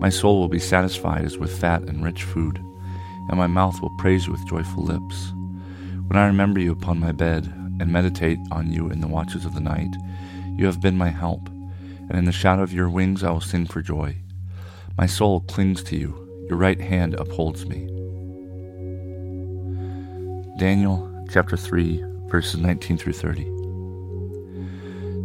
My soul will be satisfied as with fat and rich food, and my mouth will praise you with joyful lips. When I remember you upon my bed and meditate on you in the watches of the night, you have been my help, and in the shadow of your wings I will sing for joy. My soul clings to you, your right hand upholds me. Daniel chapter 3, verses 19 through 30.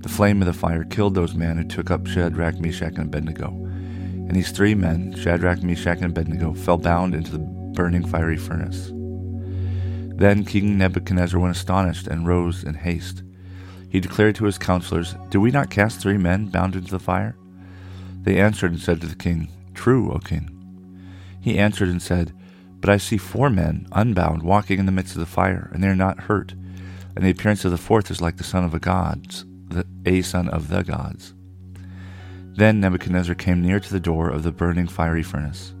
the flame of the fire killed those men who took up Shadrach, Meshach, and Abednego. And these three men, Shadrach, Meshach, and Abednego, fell bound into the burning fiery furnace. Then King Nebuchadnezzar went astonished and rose in haste. He declared to his counselors, Did we not cast three men bound into the fire? They answered and said to the king, True, O king. He answered and said, But I see four men, unbound, walking in the midst of the fire, and they are not hurt. And the appearance of the fourth is like the son of a god, the, a son of the gods. Then Nebuchadnezzar came near to the door of the burning fiery furnace.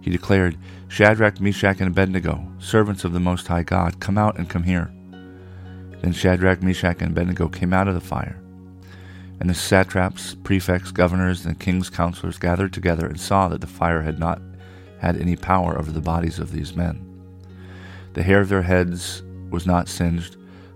He declared, Shadrach, Meshach, and Abednego, servants of the Most High God, come out and come here. Then Shadrach, Meshach, and Abednego came out of the fire. And the satraps, prefects, governors, and king's counselors gathered together and saw that the fire had not had any power over the bodies of these men. The hair of their heads was not singed,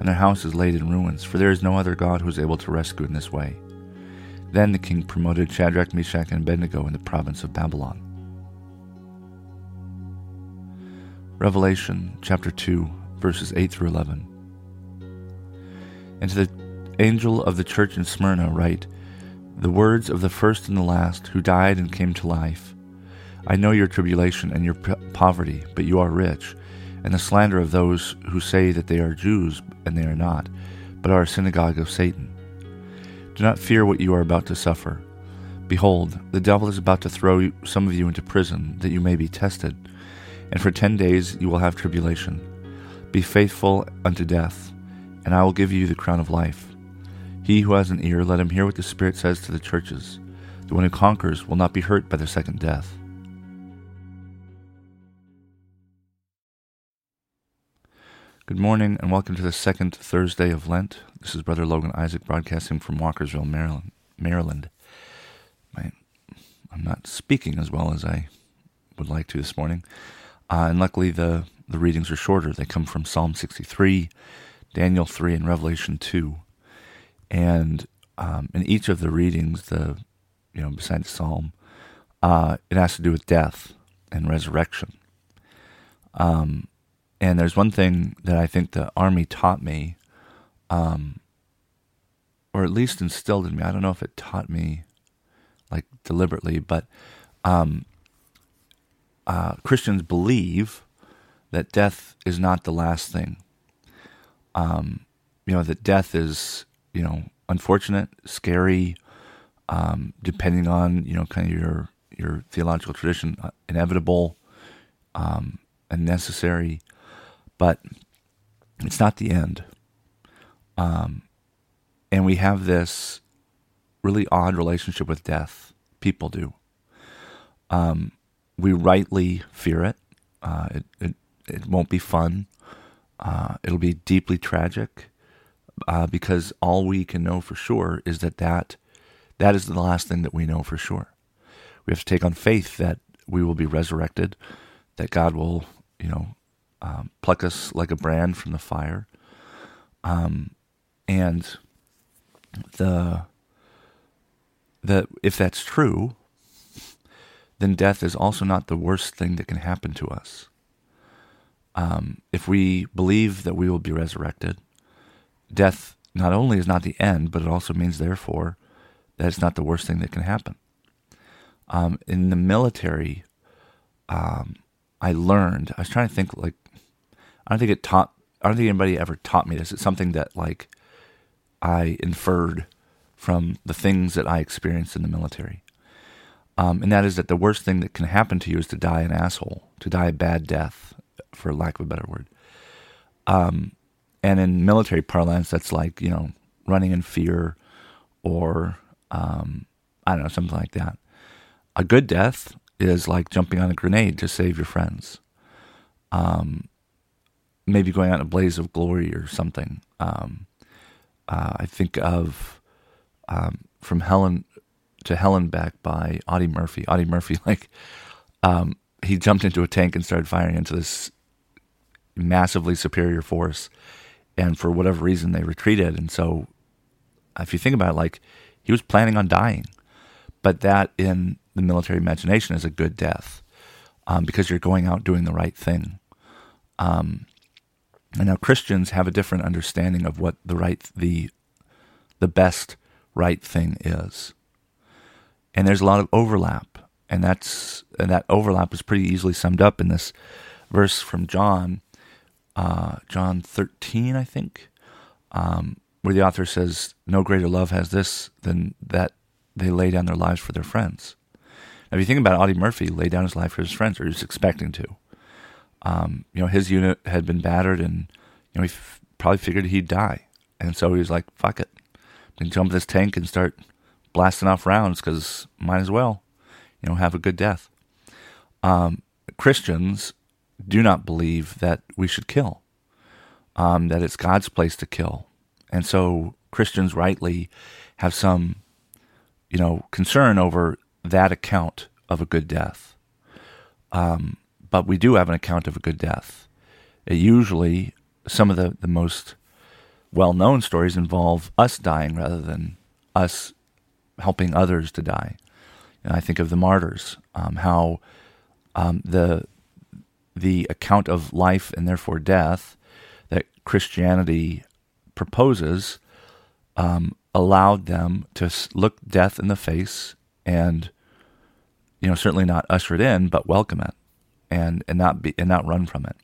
and their house is laid in ruins, for there is no other God who is able to rescue in this way. Then the king promoted Shadrach, Meshach, and Abednego in the province of Babylon. Revelation chapter 2, verses 8 through 11. And to the angel of the church in Smyrna write, The words of the first and the last, who died and came to life. I know your tribulation and your poverty, but you are rich and the slander of those who say that they are Jews and they are not, but are a synagogue of Satan. Do not fear what you are about to suffer. Behold, the devil is about to throw some of you into prison, that you may be tested, and for ten days you will have tribulation. Be faithful unto death, and I will give you the crown of life. He who has an ear, let him hear what the Spirit says to the churches. The one who conquers will not be hurt by the second death. Good morning and welcome to the second Thursday of Lent. This is Brother Logan Isaac broadcasting from Walkersville, Maryland. Maryland. My, I'm not speaking as well as I would like to this morning. Uh, and luckily, the, the readings are shorter. They come from Psalm 63, Daniel 3, and Revelation 2. And um, in each of the readings, the you know, besides Psalm, uh, it has to do with death and resurrection. Um, and there's one thing that I think the Army taught me, um, or at least instilled in me. I don't know if it taught me like deliberately, but um, uh, Christians believe that death is not the last thing. Um, you know that death is you know unfortunate, scary, um, depending on you know kind of your your theological tradition, uh, inevitable um, and necessary, but it's not the end. Um, and we have this really odd relationship with death. People do. Um, we rightly fear it. Uh, it, it. It won't be fun. Uh, it'll be deeply tragic uh, because all we can know for sure is that, that that is the last thing that we know for sure. We have to take on faith that we will be resurrected, that God will, you know, um, pluck us like a brand from the fire. Um, and the that if that's true, then death is also not the worst thing that can happen to us. Um, if we believe that we will be resurrected, death not only is not the end, but it also means, therefore, that it's not the worst thing that can happen. Um, in the military, um, I learned. I was trying to think like I don't think it taught. I don't think anybody ever taught me this. It's something that like I inferred from the things that I experienced in the military. Um, and that is that the worst thing that can happen to you is to die an asshole, to die a bad death, for lack of a better word. Um, and in military parlance, that's like, you know, running in fear or, um, I don't know, something like that. A good death is like jumping on a grenade to save your friends. Um, maybe going out in a blaze of glory or something. Um, uh, I think of um, from Helen to Hell and Back by Audie Murphy. Audie Murphy, like, um, he jumped into a tank and started firing into this massively superior force. And for whatever reason, they retreated. And so, if you think about it, like, he was planning on dying. But that in the military imagination is a good death um, because you're going out doing the right thing. Um, and now Christians have a different understanding of what the right, the, the best right thing is. And there's a lot of overlap, and that's and that overlap is pretty easily summed up in this verse from John, uh, John 13, I think, um, where the author says, "No greater love has this than that they lay down their lives for their friends." If you think about Audie Murphy laid down his life for his friends, or he was expecting to. Um, you know, his unit had been battered, and you know he f- probably figured he'd die, and so he was like, "Fuck it, and jump this tank and start blasting off rounds because might as well, you know, have a good death. Um, Christians do not believe that we should kill, um, that it's God's place to kill. And so Christians rightly have some, you know, concern over that account of a good death. Um, but we do have an account of a good death. It usually, some of the, the most well known stories involve us dying rather than us helping others to die. And I think of the martyrs, um, how um, the the account of life and therefore death that Christianity proposes um, allowed them to look death in the face and you know certainly not usher it in, but welcome it and and not be and not run from it.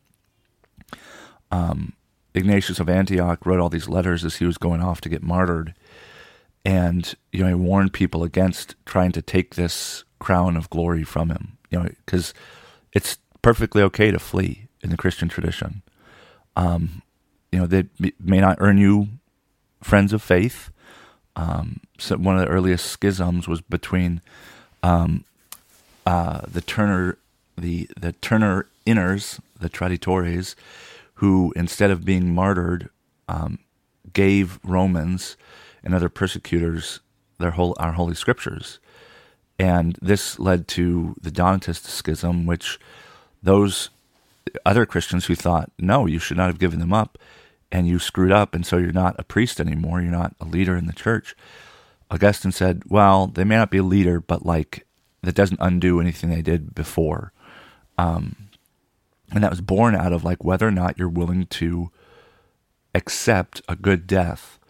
Um, Ignatius of Antioch wrote all these letters as he was going off to get martyred. And, you know, he warned people against trying to take this crown of glory from him, you know, because it's perfectly okay to flee in the Christian tradition. Um, you know, they may not earn you friends of faith. Um, so one of the earliest schisms was between um, uh, the Turner, the the Turner Inners, the Traditores, who, instead of being martyred, um, gave Romans and other persecutors their whole our holy scriptures, and this led to the Donatist schism, which those other Christians who thought, no, you should not have given them up, and you screwed up, and so you're not a priest anymore, you're not a leader in the church. Augustine said, well, they may not be a leader, but like that doesn't undo anything they did before. Um, and that was born out of like whether or not you're willing to accept a good death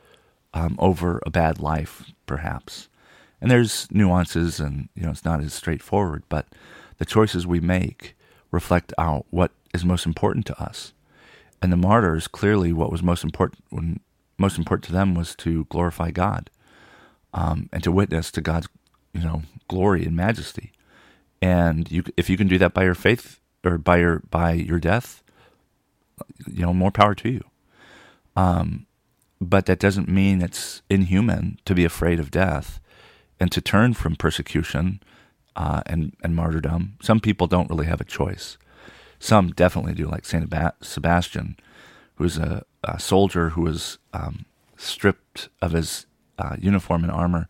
um, over a bad life, perhaps. And there's nuances, and you know it's not as straightforward. But the choices we make reflect out what is most important to us. And the martyrs clearly what was most important most important to them was to glorify God um, and to witness to God's you know glory and majesty. And you, if you can do that by your faith or by your by your death, you know, more power to you. Um, but that doesn't mean it's inhuman to be afraid of death and to turn from persecution uh, and and martyrdom. Some people don't really have a choice. Some definitely do, like Saint Sebastian, who's a, a soldier who was um, stripped of his uh, uniform and armor,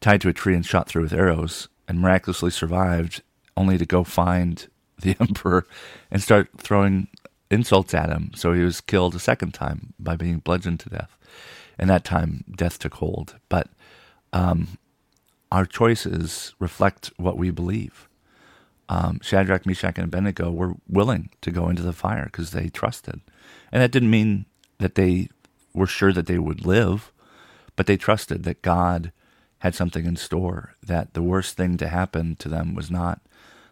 tied to a tree and shot through with arrows, and miraculously survived, only to go find the emperor and start throwing insults at him. So he was killed a second time by being bludgeoned to death. And that time, death took hold. But um, our choices reflect what we believe. Um, Shadrach, Meshach, and Abednego were willing to go into the fire because they trusted. And that didn't mean that they were sure that they would live, but they trusted that God had something in store, that the worst thing to happen to them was not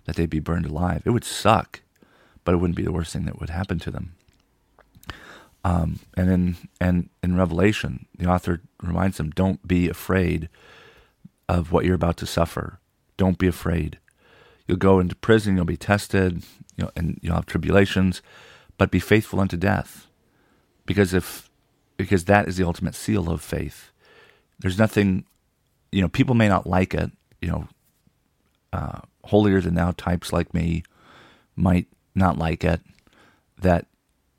that they'd be burned alive. It would suck, but it wouldn't be the worst thing that would happen to them. Um, and in and in Revelation, the author reminds them, "Don't be afraid of what you're about to suffer. Don't be afraid. You'll go into prison, you'll be tested, you know, and you'll have tribulations, but be faithful unto death, because if because that is the ultimate seal of faith. There's nothing, you know, people may not like it, you know, uh, holier than thou types like me might not like it that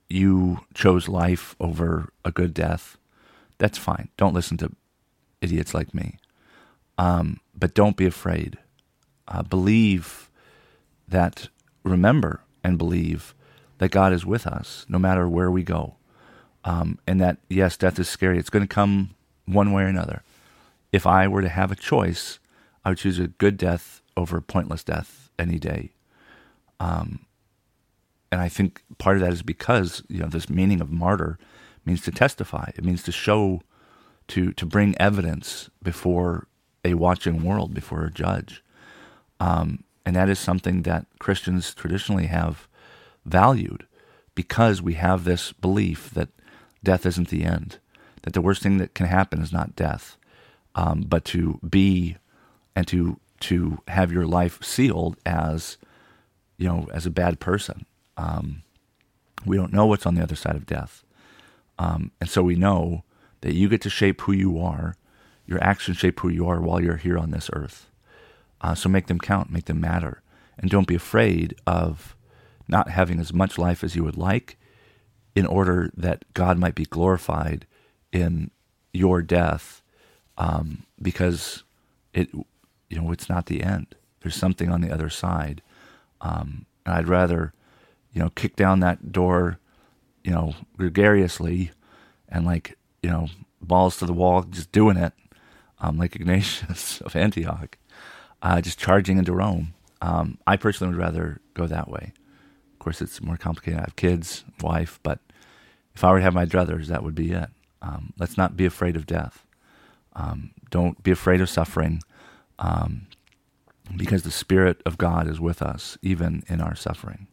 you chose life over a good death. That's fine. Don't listen to idiots like me. Um, but don't be afraid. Uh, believe that, remember and believe that God is with us no matter where we go. Um, and that, yes, death is scary. It's going to come one way or another. If I were to have a choice, I would choose a good death over a pointless death any day. Um, and I think part of that is because you know this meaning of martyr means to testify. It means to show, to to bring evidence before a watching world, before a judge. Um, and that is something that Christians traditionally have valued because we have this belief that death isn't the end, that the worst thing that can happen is not death, um, but to be and to to have your life sealed as you know as a bad person. Um, we don't know what's on the other side of death, um, and so we know that you get to shape who you are. Your actions shape who you are while you're here on this earth. Uh, so make them count, make them matter, and don't be afraid of not having as much life as you would like, in order that God might be glorified in your death, um, because it you know, it's not the end. There's something on the other side. Um, and I'd rather, you know, kick down that door, you know, gregariously and like, you know, balls to the wall, just doing it, um, like Ignatius of Antioch, uh, just charging into Rome. Um, I personally would rather go that way. Of course, it's more complicated. I have kids, wife, but if I were to have my druthers, that would be it. Um, let's not be afraid of death. Um, don't be afraid of suffering um, because the Spirit of God is with us even in our suffering.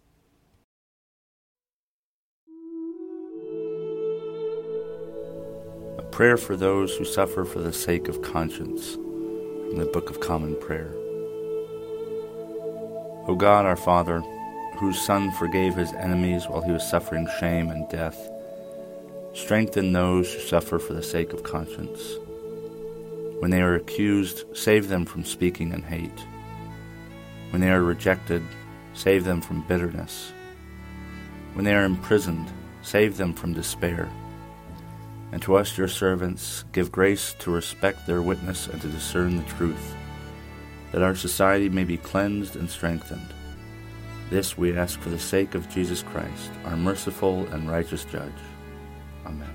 A prayer for those who suffer for the sake of conscience from the Book of Common Prayer. O God, our Father, whose Son forgave his enemies while he was suffering shame and death, strengthen those who suffer for the sake of conscience when they are accused, save them from speaking in hate. When they are rejected, save them from bitterness. When they are imprisoned, save them from despair. And to us, your servants, give grace to respect their witness and to discern the truth, that our society may be cleansed and strengthened. This we ask for the sake of Jesus Christ, our merciful and righteous Judge. Amen.